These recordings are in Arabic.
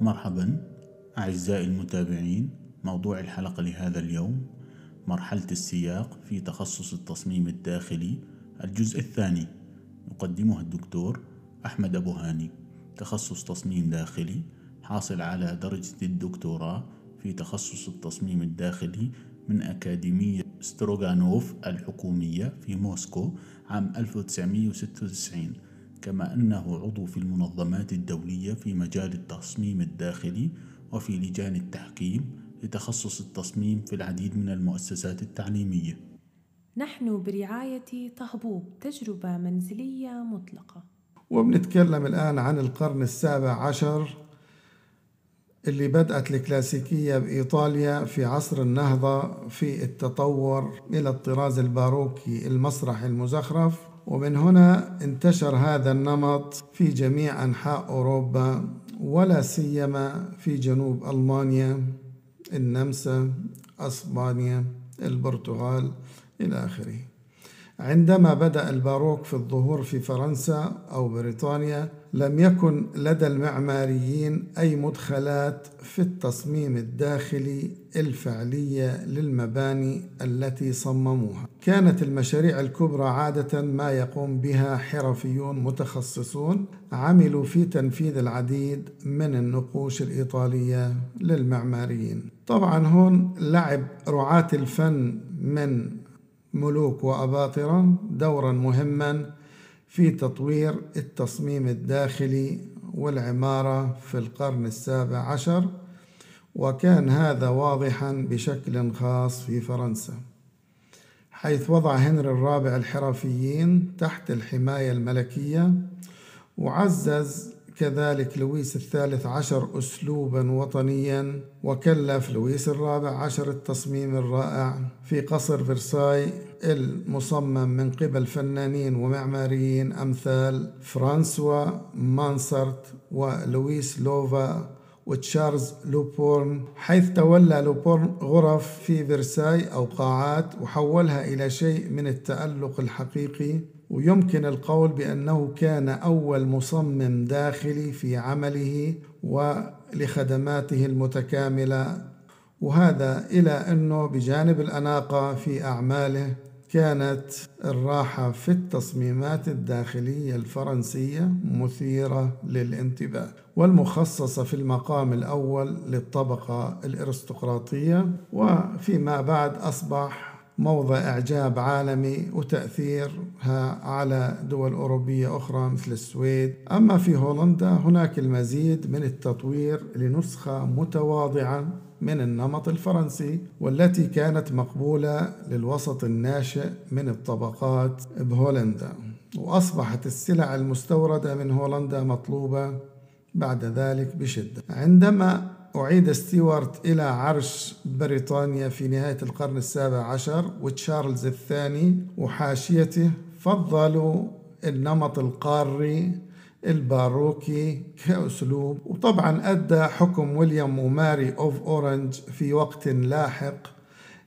مرحبا أعزائي المتابعين موضوع الحلقة لهذا اليوم مرحلة السياق في تخصص التصميم الداخلي الجزء الثاني يقدمها الدكتور أحمد أبو هاني تخصص تصميم داخلي حاصل على درجة الدكتوراه في تخصص التصميم الداخلي من أكاديمية ستروغانوف الحكومية في موسكو عام 1996 كما أنه عضو في المنظمات الدولية في مجال التصميم الداخلي وفي لجان التحكيم لتخصص التصميم في العديد من المؤسسات التعليمية. نحن برعاية طهبوب تجربة منزلية مطلقة. وبنتكلم الآن عن القرن السابع عشر اللي بدأت الكلاسيكية بإيطاليا في عصر النهضة في التطور إلى الطراز الباروكي المسرح المزخرف. ومن هنا انتشر هذا النمط في جميع أنحاء أوروبا ولا سيما في جنوب ألمانيا النمسا أسبانيا البرتغال إلى آخره. عندما بدأ الباروك في الظهور في فرنسا أو بريطانيا لم يكن لدى المعماريين أي مدخلات في التصميم الداخلي الفعلية للمباني التي صمموها. كانت المشاريع الكبرى عادة ما يقوم بها حرفيون متخصصون عملوا في تنفيذ العديد من النقوش الإيطالية للمعماريين. طبعا هون لعب رعاة الفن من ملوك وأباطرة دورا مهما في تطوير التصميم الداخلي والعمارة في القرن السابع عشر وكان هذا واضحا بشكل خاص في فرنسا حيث وضع هنري الرابع الحرفيين تحت الحماية الملكية وعزز كذلك لويس الثالث عشر أسلوبا وطنيا وكلف لويس الرابع عشر التصميم الرائع في قصر فرساي المصمم من قبل فنانين ومعماريين أمثال فرانسوا مانسرت ولويس لوفا وتشارلز لوبورن حيث تولى لوبورن غرف في فرساي أو قاعات وحولها إلى شيء من التألق الحقيقي ويمكن القول بأنه كان أول مصمم داخلي في عمله ولخدماته المتكاملة وهذا إلى أنه بجانب الأناقة في أعماله كانت الراحة في التصميمات الداخلية الفرنسية مثيرة للانتباه والمخصصة في المقام الأول للطبقة الأرستقراطية وفيما بعد أصبح موضع إعجاب عالمي وتأثيرها على دول أوروبية أخرى مثل السويد. أما في هولندا هناك المزيد من التطوير لنسخة متواضعة من النمط الفرنسي والتي كانت مقبولة للوسط الناشئ من الطبقات بهولندا. وأصبحت السلع المستوردة من هولندا مطلوبة بعد ذلك بشدة. عندما أعيد ستيوارت إلى عرش بريطانيا في نهاية القرن السابع عشر وتشارلز الثاني وحاشيته فضلوا النمط القاري الباروكي كأسلوب. وطبعا أدى حكم ويليام وماري أوف أورنج في وقت لاحق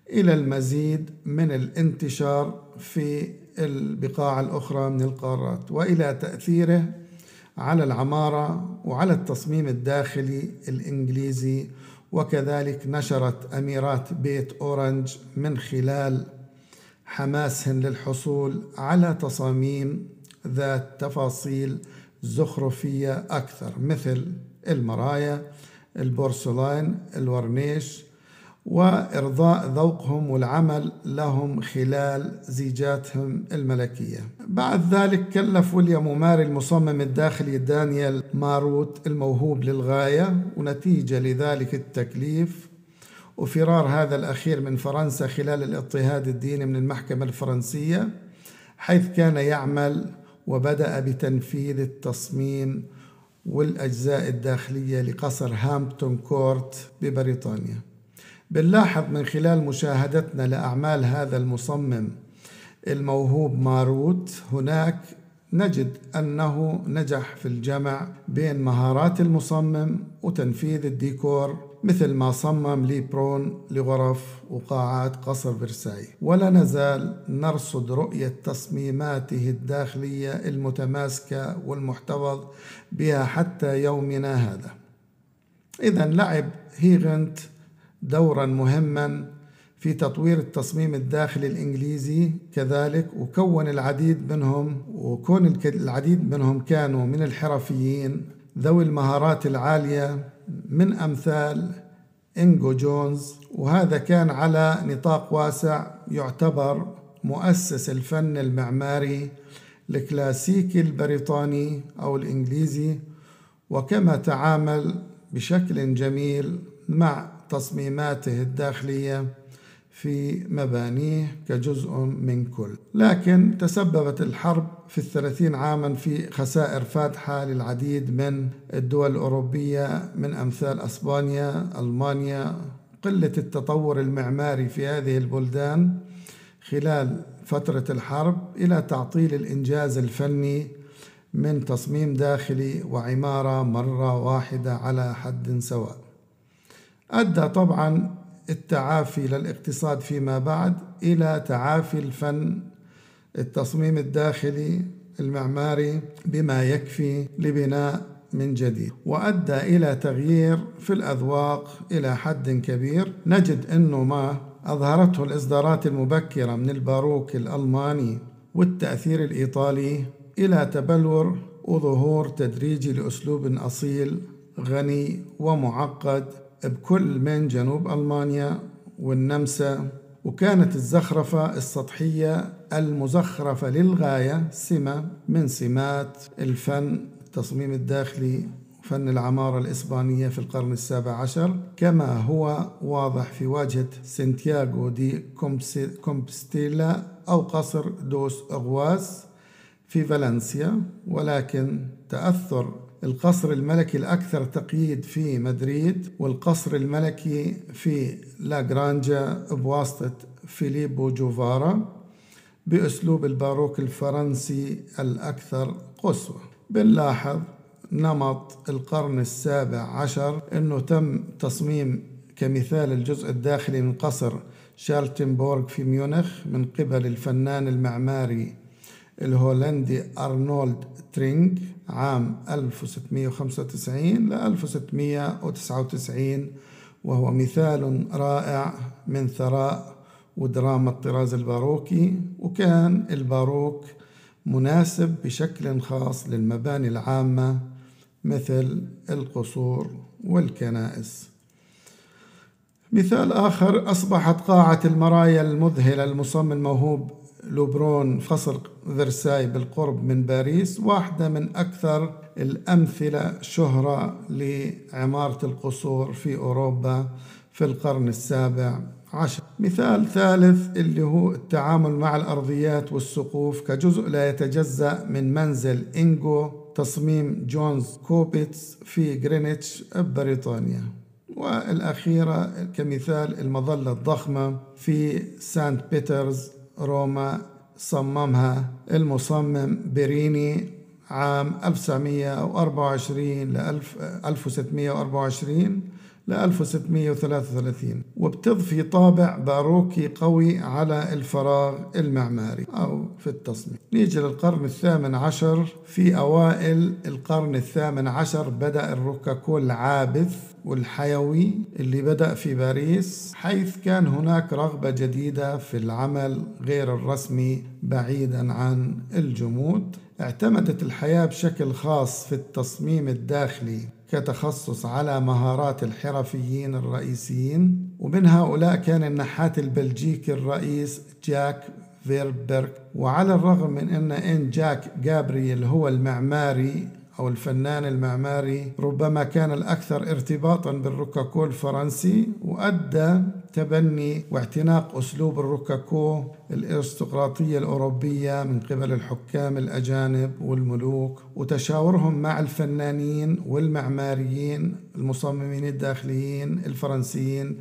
إلى المزيد من الانتشار في البقاع الأخرى من القارات. وإلى تأثيره على العمارة وعلى التصميم الداخلي الإنجليزي وكذلك نشرت أميرات بيت أورنج من خلال حماسهن للحصول على تصاميم ذات تفاصيل زخرفية أكثر مثل المرايا البورسلاين الورنيش وإرضاء ذوقهم والعمل لهم خلال زيجاتهم الملكية. بعد ذلك كلف ويليام ماري المصمم الداخلي دانيال ماروت الموهوب للغاية ونتيجة لذلك التكليف وفرار هذا الأخير من فرنسا خلال الاضطهاد الديني من المحكمة الفرنسية حيث كان يعمل وبدأ بتنفيذ التصميم والأجزاء الداخلية لقصر هامبتون كورت ببريطانيا. بنلاحظ من خلال مشاهدتنا لأعمال هذا المصمم الموهوب ماروت هناك نجد أنه نجح في الجمع بين مهارات المصمم وتنفيذ الديكور مثل ما صمم لي برون لغرف وقاعات قصر فرساي. ولا نزال نرصد رؤية تصميماته الداخلية المتماسكة والمحتفظ بها حتى يومنا هذا. إذا لعب هيغنت دورا مهما في تطوير التصميم الداخلي الإنجليزي كذلك وكون العديد منهم وكون العديد منهم كانوا من الحرفيين ذوي المهارات العالية من أمثال إنجو جونز. وهذا كان على نطاق واسع يعتبر مؤسس الفن المعماري الكلاسيكي البريطاني أو الإنجليزي وكما تعامل بشكل جميل مع تصميماته الداخلية في مبانيه كجزء من كل. لكن تسببت الحرب في الثلاثين عاما في خسائر فادحة للعديد من الدول الأوروبية من أمثال أسبانيا ألمانيا. قلة التطور المعماري في هذه البلدان خلال فترة الحرب إلى تعطيل الإنجاز الفني من تصميم داخلي وعمارة مرة واحدة على حد سواء. أدى طبعا التعافي للاقتصاد فيما بعد إلى تعافي الفن التصميم الداخلي المعماري بما يكفي لبناء من جديد. وأدى إلى تغيير في الأذواق إلى حد كبير. نجد أنه ما أظهرته الإصدارات المبكرة من الباروك الألماني والتأثير الإيطالي إلى تبلور وظهور تدريجي لأسلوب أصيل غني ومعقد بكل من جنوب ألمانيا والنمسا وكانت الزخرفة السطحية المزخرفة للغاية سمة من سمات الفن التصميم الداخلي فن العمارة الإسبانية في القرن السابع عشر كما هو واضح في واجهة سانتياغو دي كومبستيلا أو قصر دوس أغواس في فالنسيا ولكن تأثر القصر الملكي الأكثر تقييد في مدريد والقصر الملكي في لاغرانجا بواسطة فيليبو جوفارا بأسلوب الباروك الفرنسي الأكثر قسوة. بنلاحظ نمط القرن السابع عشر أنه تم تصميم كمثال الجزء الداخلي من قصر شارلتنبورغ في ميونخ من قبل الفنان المعماري الهولندي أرنولد ترينج عام 1695 ل 1699 وهو مثال رائع من ثراء ودراما الطراز الباروكي وكان الباروك مناسب بشكل خاص للمباني العامة مثل القصور والكنائس. مثال آخر أصبحت قاعة المرايا المذهلة المصمم الموهوب لوبرون فصل فرساي بالقرب من باريس واحدة من أكثر الأمثلة شهرة لعمارة القصور في أوروبا في القرن السابع عشر. مثال ثالث اللي هو التعامل مع الأرضيات والسقوف كجزء لا يتجزأ من منزل إنجو تصميم جونز كوبيتس في غرينتش بريطانيا. والأخيرة كمثال المظلة الضخمة في سانت بيترز روما صممها المصمم برنيني عام 1924 ل 1624 ل 1633 وبتضفي طابع باروكي قوي على الفراغ المعماري أو في التصميم. نيجي للقرن الثامن عشر في أوائل القرن الثامن عشر بدأ الروكوكو العابث والحيوي اللي بدأ في باريس حيث كان هناك رغبة جديدة في العمل غير الرسمي بعيدا عن الجمود. اعتمدت الحياة بشكل خاص في التصميم الداخلي. كتخصص على مهارات الحرفيين الرئيسيين ومن هؤلاء كان النحات البلجيكي الرئيس جاك فيربرغ. وعلى الرغم من أن إن جاك جابرييل هو المعماري أو الفنان المعماري ربما كان الأكثر ارتباطا بالروكاكو الفرنسي وأدى تبني واعتناق أسلوب الروكاكو الارستقراطية الأوروبية من قبل الحكام الأجانب والملوك وتشاورهم مع الفنانين والمعماريين المصممين الداخليين الفرنسيين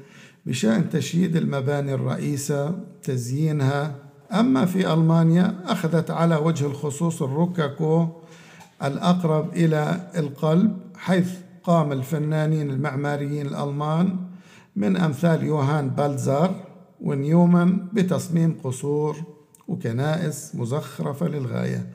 بشأن تشييد المباني الرئيسة تزيينها. أما في ألمانيا أخذت على وجه الخصوص الروكاكو الأقرب إلى القلب حيث قام الفنانين المعماريين الألمان من أمثال يوهان بالزار ونيومان بتصميم قصور وكنائس مزخرفة للغاية.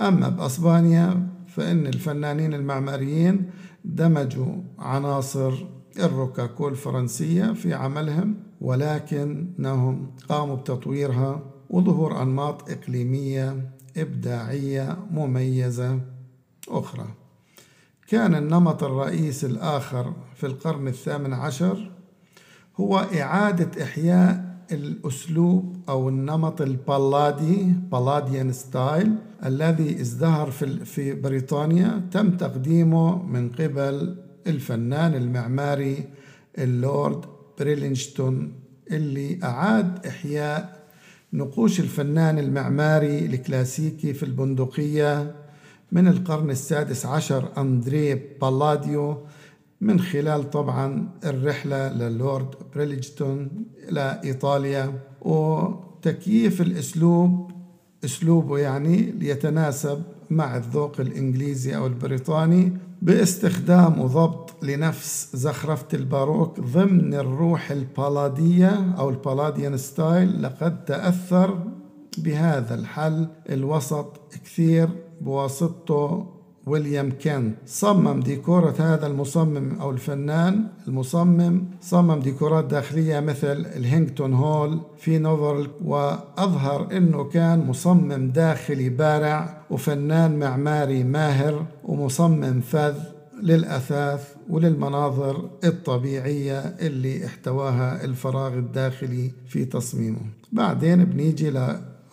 أما بأسبانيا فإن الفنانين المعماريين دمجوا عناصر الروكاكو الفرنسية في عملهم ولكنهم قاموا بتطويرها وظهور أنماط إقليمية إبداعية مميزة أخرى. كان النمط الرئيسي الآخر في القرن الثامن عشر هو إعادة إحياء الأسلوب أو النمط البالادي Palladian style الذي ازدهر في, في بريطانيا. تم تقديمه من قبل الفنان المعماري اللورد بيرلينجتون اللي أعاد إحياء نقوش الفنان المعماري الكلاسيكي في البندقية من القرن السادس عشر أندري بالاديو من خلال طبعا الرحلة للورد بيرلينجتون إلى إيطاليا وتكييف الأسلوب أسلوبه يعني ليتناسب مع الذوق الإنجليزي أو البريطاني باستخدام وضبط لنفس زخرفة الباروك ضمن الروح البالادية أو ال Palladian style لقد تأثر بهذا الحل الوسط كثير بواسطته ويليام كينت صمم ديكورة هذا المصمم أو الفنان المصمم صمم ديكورات داخلية مثل هوتون هول في نورفولك وأظهر أنه كان مصمم داخلي بارع وفنان معماري ماهر ومصمم فذ للأثاث وللمناظر الطبيعية اللي احتواها الفراغ الداخلي في تصميمه. بعدين بنيجي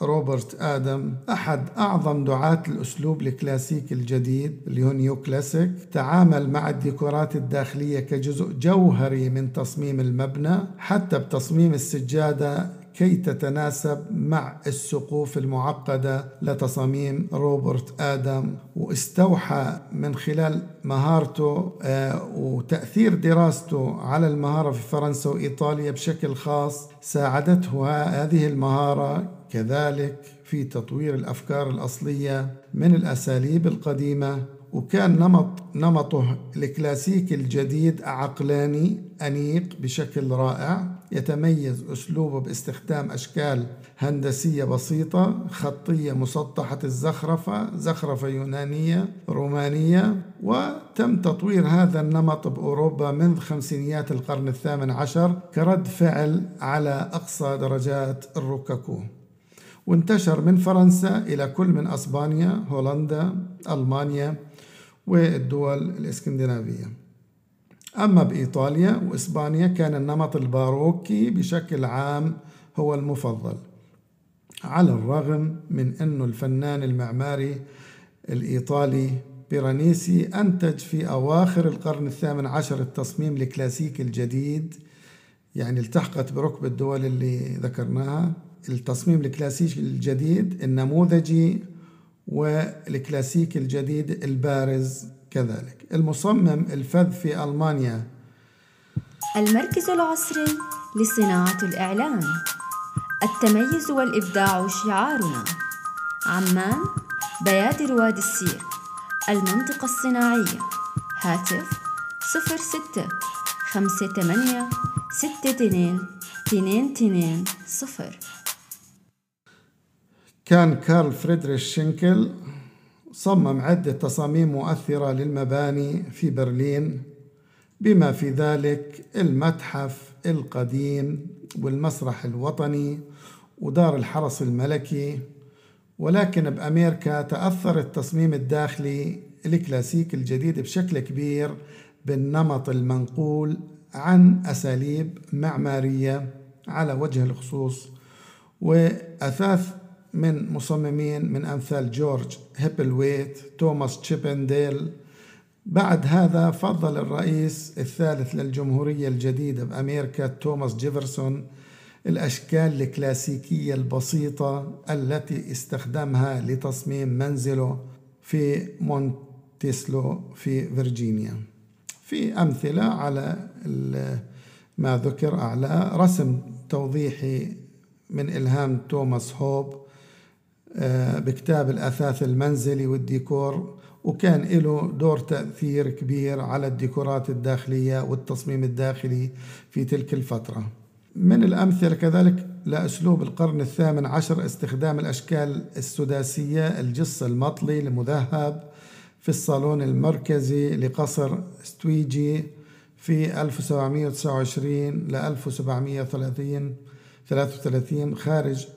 روبرت آدم أحد أعظم دعاة الأسلوب الكلاسيكي الجديد اللي هو neoclassic تعامل مع الديكورات الداخلية كجزء جوهري من تصميم المبنى حتى بتصميم السجادة كي تتناسب مع السقوف المعقدة لتصاميم روبرت آدم. واستوحى من خلال مهارته آه، وتأثير دراسته على المهارة في فرنسا وإيطاليا بشكل خاص ساعدته هذه المهارة كذلك في تطوير الأفكار الأصلية من الأساليب القديمة. وكان نمط نمطه الكلاسيكي الجديد عقلاني أنيق بشكل رائع. يتميز أسلوبه باستخدام أشكال هندسية بسيطة خطية مسطحة الزخرفة زخرفة يونانية رومانية وتم تطوير هذا النمط بأوروبا منذ خمسينيات القرن الثامن عشر كرد فعل على أقصى درجات الروكاكو. وانتشر من فرنسا إلى كل من أسبانيا هولندا ألمانيا والدول الإسكندنافية. أما بإيطاليا وإسبانيا كان النمط الباروكي بشكل عام هو المفضل على الرغم من أنه الفنان المعماري الإيطالي بيرانيسي أنتج في أواخر القرن الثامن عشر التصميم الكلاسيكي الجديد يعني التحقت بركب الدول اللي ذكرناها. التصميم الكلاسيكي الجديد النموذجي والكلاسيكي الجديد البارز. كذلك. المصمم الفذ في ألمانيا. المركز العصري لصناعة الإعلام التميز والإبداع شعارنا. عمان بيادر وادي السير. المنطقة الصناعية. هاتف صفر ستة خمسة ثمانية ستة اثنين اثنين اثنين صفر. كان كارل فريدريش شينكل صمم عدة تصاميم مؤثرة للمباني في برلين بما في ذلك المتحف القديم والمسرح الوطني ودار الحرس الملكي. ولكن بأمريكا تأثر التصميم الداخلي الكلاسيكي الجديد بشكل كبير بالنمط المنقول عن أساليب معمارية على وجه الخصوص. وأثاث من مصممين من أمثال جورج هيبلوايت توماس تشيبنديل. بعد هذا فضل الرئيس الثالث للجمهورية الجديدة بأمريكا توماس جيفرسون الأشكال الكلاسيكية البسيطة التي استخدمها لتصميم منزله في مونتيسلو في فرجينيا في أمثلة على ما ذكر أعلى رسم توضيحي من إلهام توماس هوب بكتاب الأثاث المنزلي والديكور وكان له دور تأثير كبير على الديكورات الداخلية والتصميم الداخلي في تلك الفترة. من الأمثلة كذلك لأسلوب القرن الثامن عشر استخدام الأشكال السداسية الجص المطلي المذهب في الصالون المركزي لقصر ستويجي في 1729 ل 1730 33 خارج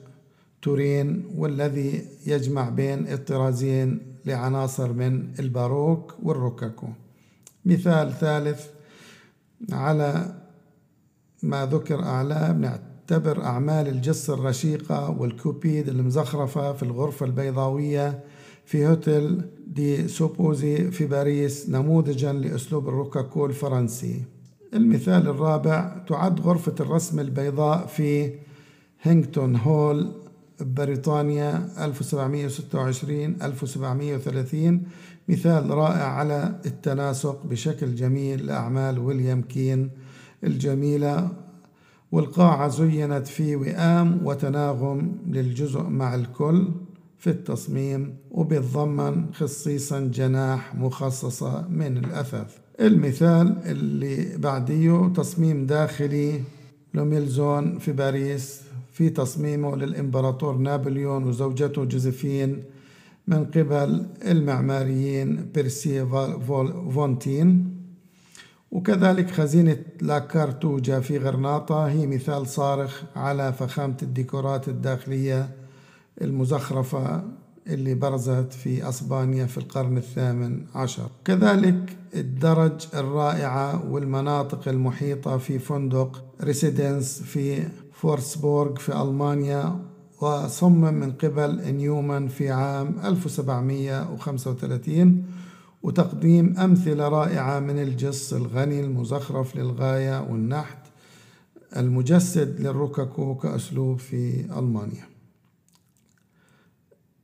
تورين والذي يجمع بين الطرازين لعناصر من الباروك والروكاكو. مثال ثالث على ما ذكر أعلاه بنعتبر أعمال الجص الرشيقة والكوبيد المزخرفة في الغرفة البيضاوية في هوتيل دي سوبيز في باريس نموذجا لأسلوب الروكوكو الفرنسي. المثال الرابع تعد غرفة الرسم البيضاء في هوتون هول بريطانيا 1726 1730 مثال رائع على التناسق بشكل جميل لأعمال ويليام كينت الجميلة. والقاعة زينت في وئام وتناغم للجزء مع الكل في التصميم وبيتضمن خصيصا جناح مخصصة من الأثاث المثال اللي بعديه تصميم داخلي لومالميزون في باريس. في تصميمه للإمبراطور نابليون وزوجته جوزيفين من قبل المعماريين بيرسييه فونتين وكذلك خزينة لاكارتوجا في غرناطة هي مثال صارخ على فخامة الديكورات الداخلية المزخرفة اللي برزت في أسبانيا في القرن الثامن عشر. كذلك الدرج الرائعة والمناطق المحيطة في فندق ريسيدنس في فورسبورغ في ألمانيا وصمم من قبل نيومان في عام 1735 وتقديم أمثلة رائعة من الجص الغني المزخرف للغاية والنحت المجسد للروكاكو كأسلوب في ألمانيا.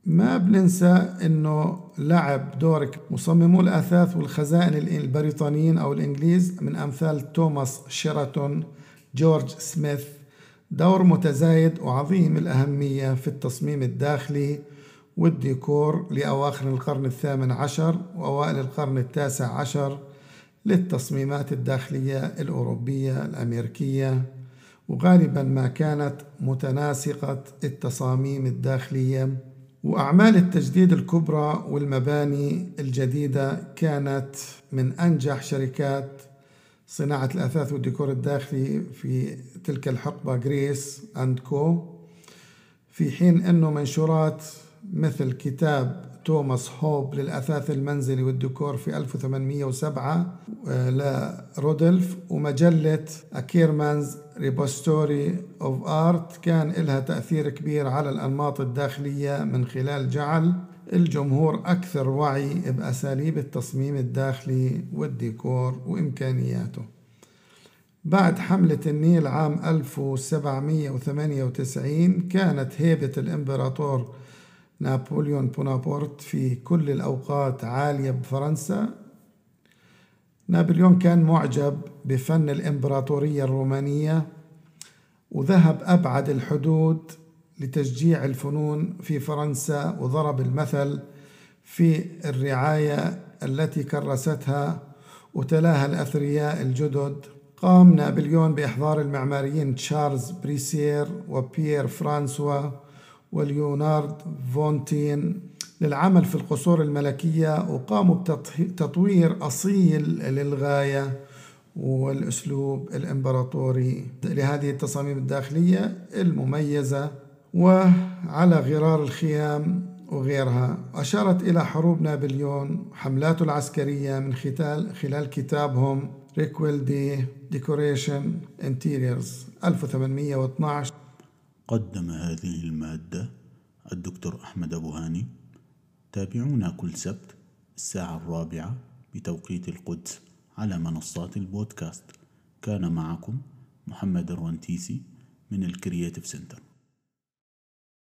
ما بننسى إنه لعب دور مصممو الأثاث والخزائن البريطانيين أو الإنجليز من أمثال توماس شيراتون جورج سميث دور متزايد وعظيم الأهمية في التصميم الداخلي والديكور لأواخر القرن الثامن عشر وأوائل القرن التاسع عشر للتصميمات الداخلية الأوروبية الأمريكية وغالبا ما كانت متناسقة التصاميم الداخلية. وأعمال التجديد الكبرى والمباني الجديدة كانت من أنجح شركات صناعة الأثاث والديكور الداخلي في تلك الحقبة جريس أند كو في حين أنه منشورات مثل كتاب توماس هوب للأثاث المنزلي والديكور في 1807 آه، لرودلف ومجلة Ackermann's Repository of Art كان لها تأثير كبير على الأنماط الداخلية من خلال جعل الجمهور أكثر وعي بأساليب التصميم الداخلي والديكور وإمكانياته. بعد حملة النيل عام 1798 كانت هيبة الإمبراطور نابليون بونابرت في كل الأوقات عالية بفرنسا. نابليون كان معجب بفن الإمبراطورية الرومانية وذهب أبعد الحدود لتشجيع الفنون في فرنسا وضرب المثل في الرعاية التي كرستها وتلاها الأثرياء الجدد. قام نابليون بإحضار المعماريين تشارلز بيرسييه وبيير فرانسوا وليونارد فونتين للعمل في القصور الملكية وقاموا بتطوير أصيل للغاية والأسلوب الإمبراطوري. لهذه التصاميم الداخلية المميزة وعلى غرار الخيام وغيرها. أشارت إلى حروب نابليون حملاته العسكرية من خلال, خلال كتابهم Recueil de décorations intérieures 1812 قدم هذه المادة الدكتور أحمد أبو هاني. تابعونا كل سبت الساعة الرابعة بتوقيت القدس على منصات البودكاست. كان معكم محمد الرنتيسي من ال Creative Center